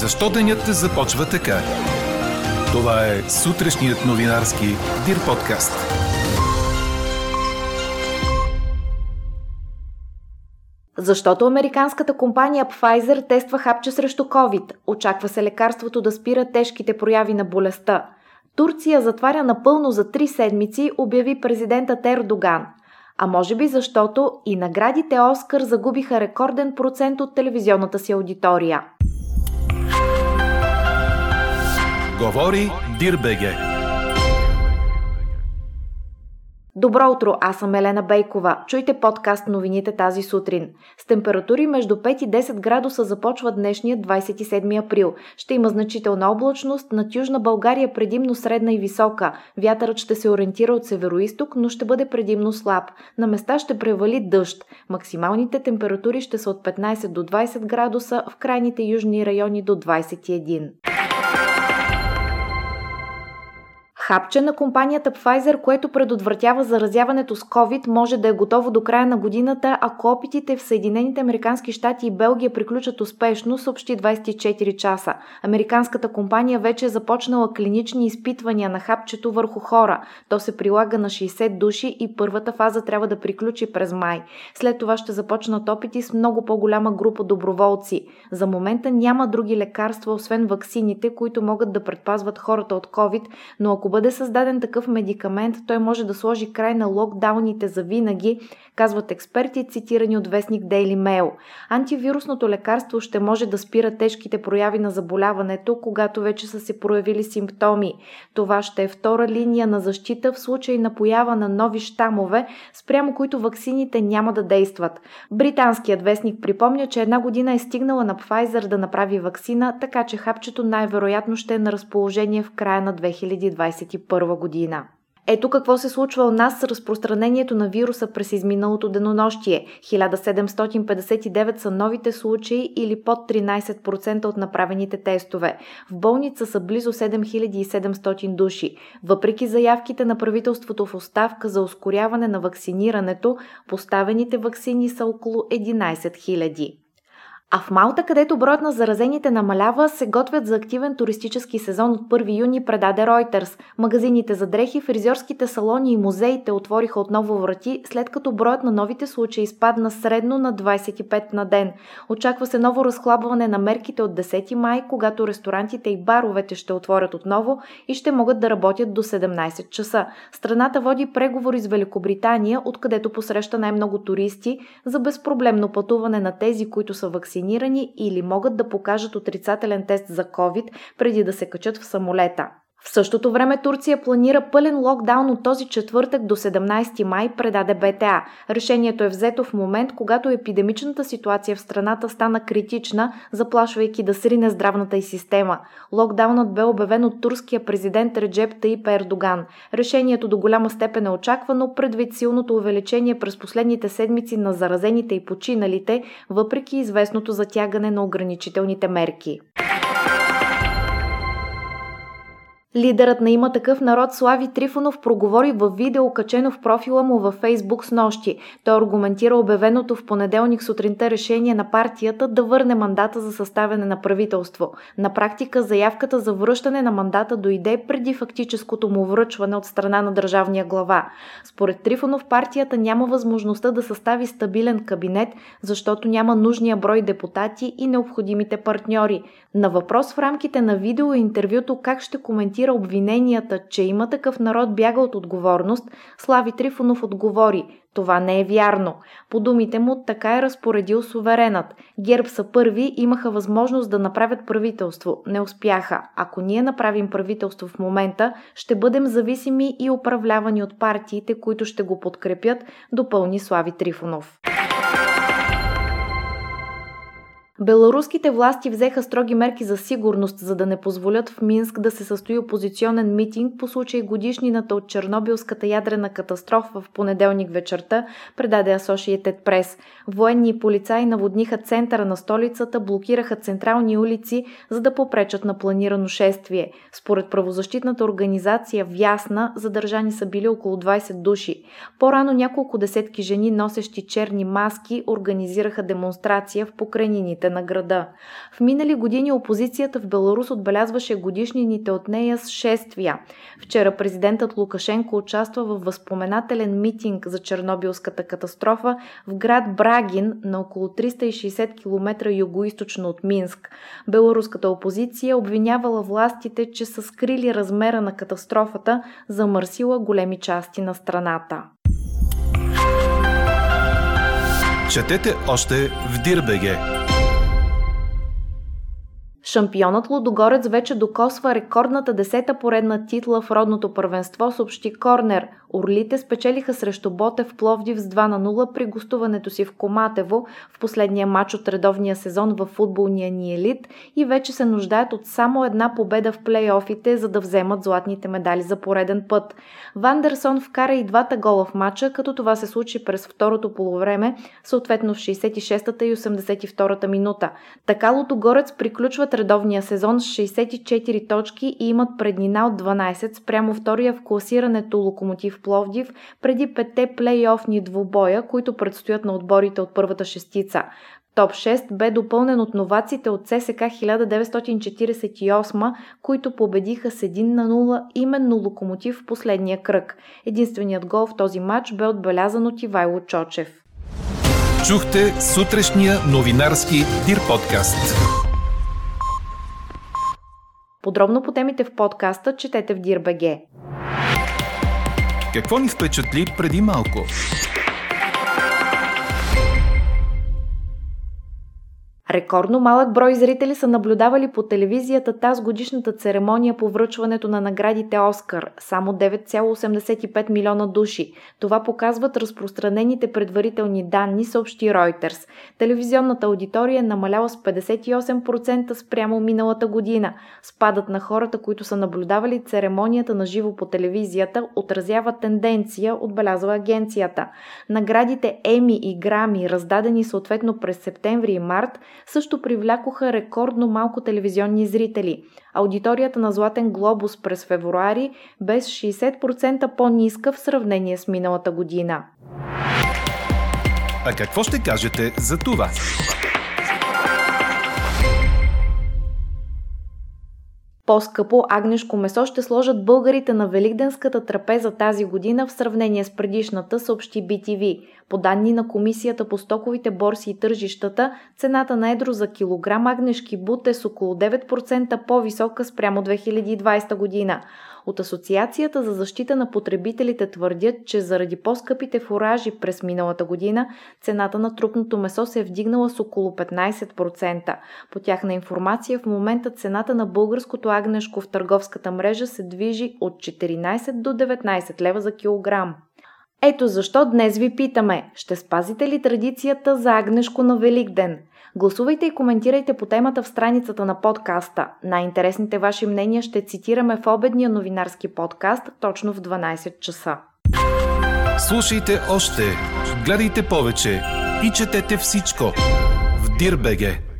Защо денят започва така? Това е сутрешният новинарски Дир подкаст. Защото американската компания Pfizer тества хапче срещу COVID. Очаква се лекарството да спира тежките прояви на болестта. Турция затваря напълно за три седмици, обяви президентът Ердоган. А може би защото и наградите Оскар загубиха рекорден процент от телевизионната си аудитория. Говори Дирбеге. Добро утро, аз съм Елена Бейкова. Чуйте подкаст новините тази сутрин. С температури между 5 и 10 градуса започва днешния 27 април. Ще има значителна облачност, над Южна България предимно средна и висока. Вятърът ще се ориентира от североисток, но ще бъде предимно слаб. На места ще превали дъжд. Максималните температури ще са от 15 до 20 градуса, в крайните южни райони до 21. Хапче на компанията Pfizer, което предотвратява заразяването с COVID, може да е готово до края на годината, ако опитите в Съединените Американски щати и Белгия приключат успешно, съобщи 24 часа. Американската компания вече е започнала клинични изпитвания на хапчето върху хора. То се прилага на 60 души и първата фаза трябва да приключи през май. След това ще започнат опити с много по-голяма група доброволци. За момента няма други лекарства, освен ваксините, които могат да предпазват хората от COVID, но ако бъде създаден такъв медикамент, той може да сложи край на локдауните за винаги, казват експерти, цитирани от вестник Daily Mail. Антивирусното лекарство ще може да спира тежките прояви на заболяването, когато вече са се проявили симптоми. Това ще е втора линия на защита в случай на поява на нови щамове, спрямо които ваксините няма да действат. Британският вестник припомня, че една година е стигнала на Pfizer да направи ваксина, така че хапчето най-вероятно ще е на разположение в края на 2020 2021 година. Ето какво се случва у нас с разпространението на вируса през изминалото денонощие. 1759 са новите случаи или под 13% от направените тестове. В болница са близо 7700 души. Въпреки заявките на правителството в оставка за ускоряване на вакцинирането, поставените вакцини са около 11 000. А в Малта, където броят на заразените намалява, се готвят за активен туристически сезон от 1 юни, предаде Reuters. Магазините за дрехи, фризьорските салони и музеите отвориха отново врати, след като броят на новите случаи спадна средно на 25 на ден. Очаква се ново разхлабване на мерките от 10 май, когато ресторантите и баровете ще отворят отново и ще могат да работят до 17 часа. Страната води преговори с Великобритания, откъдето посреща най-много туристи за безпроблемно пътуване на тези, които са вакцинирани вакцинирани или могат да покажат отрицателен тест за COVID преди да се качат в самолета. В същото време Турция планира пълен локдаун от този четвъртък до 17 май, предаде БТА. Решението е взето в момент, когато епидемичната ситуация в страната стана критична, заплашвайки да срине здравната и система. Локдаунът бе обявен от турския президент Реджеп Таип Ердоган. Решението до голяма степен е очаквано предвид силното увеличение през последните седмици на заразените и починалите, въпреки известното затягане на ограничителните мерки. Лидерът на има такъв народ Слави Трифонов проговори в видео, качено в профила му във Фейсбук с нощи. Той аргументира обявеното в понеделник сутринта решение на партията да върне мандата за съставяне на правителство. На практика заявката за връщане на мандата дойде преди фактическото му връчване от страна на държавния глава. Според Трифонов партията няма възможността да състави стабилен кабинет, защото няма нужния брой депутати и необходимите партньори. На въпрос в рамките на видео интервюто как ще коментира коментира обвиненията, че има такъв народ бяга от отговорност, Слави Трифонов отговори това не е вярно. По думите му така е разпоредил суверенът. Герб са първи, имаха възможност да направят правителство. Не успяха. Ако ние направим правителство в момента, ще бъдем зависими и управлявани от партиите, които ще го подкрепят, допълни Слави Трифонов. Беларуските власти взеха строги мерки за сигурност, за да не позволят в Минск да се състои опозиционен митинг по случай годишнината от Чернобилската ядрена катастрофа в понеделник вечерта, предаде Associated Press. Военни и полицаи наводниха центъра на столицата, блокираха централни улици, за да попречат на планирано шествие. Според правозащитната организация Вясна, задържани са били около 20 души. По-рано няколко десетки жени, носещи черни маски, организираха демонстрация в покрайнините на града. В минали години опозицията в Беларус отбелязваше годишнините от нея с шествия. Вчера президентът Лукашенко участва в възпоменателен митинг за Чернобилската катастрофа в град Брагин на около 360 км югоисточно от Минск. Беларуската опозиция обвинявала властите, че са скрили размера на катастрофата, замърсила големи части на страната. Четете още в Дирбеге. Шампионът Лудогорец вече докосва рекордната десета поредна титла в родното първенство, съобщи Корнер – Орлите спечелиха срещу Ботев Пловдив с 2 на 0 при гостуването си в Коматево в последния матч от редовния сезон в футболния ни елит и вече се нуждаят от само една победа в плейофите, за да вземат златните медали за пореден път. Вандерсон вкара и двата гола в матча, като това се случи през второто полувреме, съответно в 66-та и 82-та минута. Така Лотогорец приключват редовния сезон с 64 точки и имат преднина от 12 спрямо втория в класирането Локомотив Пловдив преди петте плейофни двубоя, които предстоят на отборите от първата шестица. Топ 6 бе допълнен от новаците от ССК 1948, които победиха с 1 на 0 именно Локомотив в последния кръг. Единственият гол в този матч бе отбелязан от Ивайло Чочев. Чухте сутрешния новинарски Дир подкаст. Подробно по темите в подкаста четете в Дир.бг. Какво ни впечатли преди малко? Рекордно малък брой зрители са наблюдавали по телевизията тази годишната церемония по връчването на наградите Оскар – само 9,85 милиона души. Това показват разпространените предварителни данни, съобщи Reuters. Телевизионната аудитория е намаляла с 58% спрямо миналата година. Спадът на хората, които са наблюдавали церемонията на живо по телевизията, отразява тенденция, отбелязва агенцията. Наградите Еми и Грами, раздадени съответно през септември и март, също привлякоха рекордно малко телевизионни зрители. Аудиторията на Златен глобус през февруари бе с 60% по-ниска в сравнение с миналата година. А какво ще кажете за това? По-скъпо агнешко месо ще сложат българите на Великденската трапеза тази година в сравнение с предишната, съобщи BTV. По данни на Комисията по стоковите борси и тържищата, цената на едро за килограм агнешки бут е с около 9% по-висока спрямо 2020 година. От Асоциацията за защита на потребителите твърдят, че заради по-скъпите фуражи през миналата година цената на трупното месо се е вдигнала с около 15%. По тяхна информация в момента цената на българското агнешко в търговската мрежа се движи от 14 до 19 лева за килограм. Ето защо днес ви питаме, ще спазите ли традицията за агнешко на Великден? Гласувайте и коментирайте по темата в страницата на подкаста. Най-интересните ваши мнения ще цитираме в обедния новинарски подкаст точно в 12 часа. Слушайте още, гледайте повече и четете всичко в Дирбеге.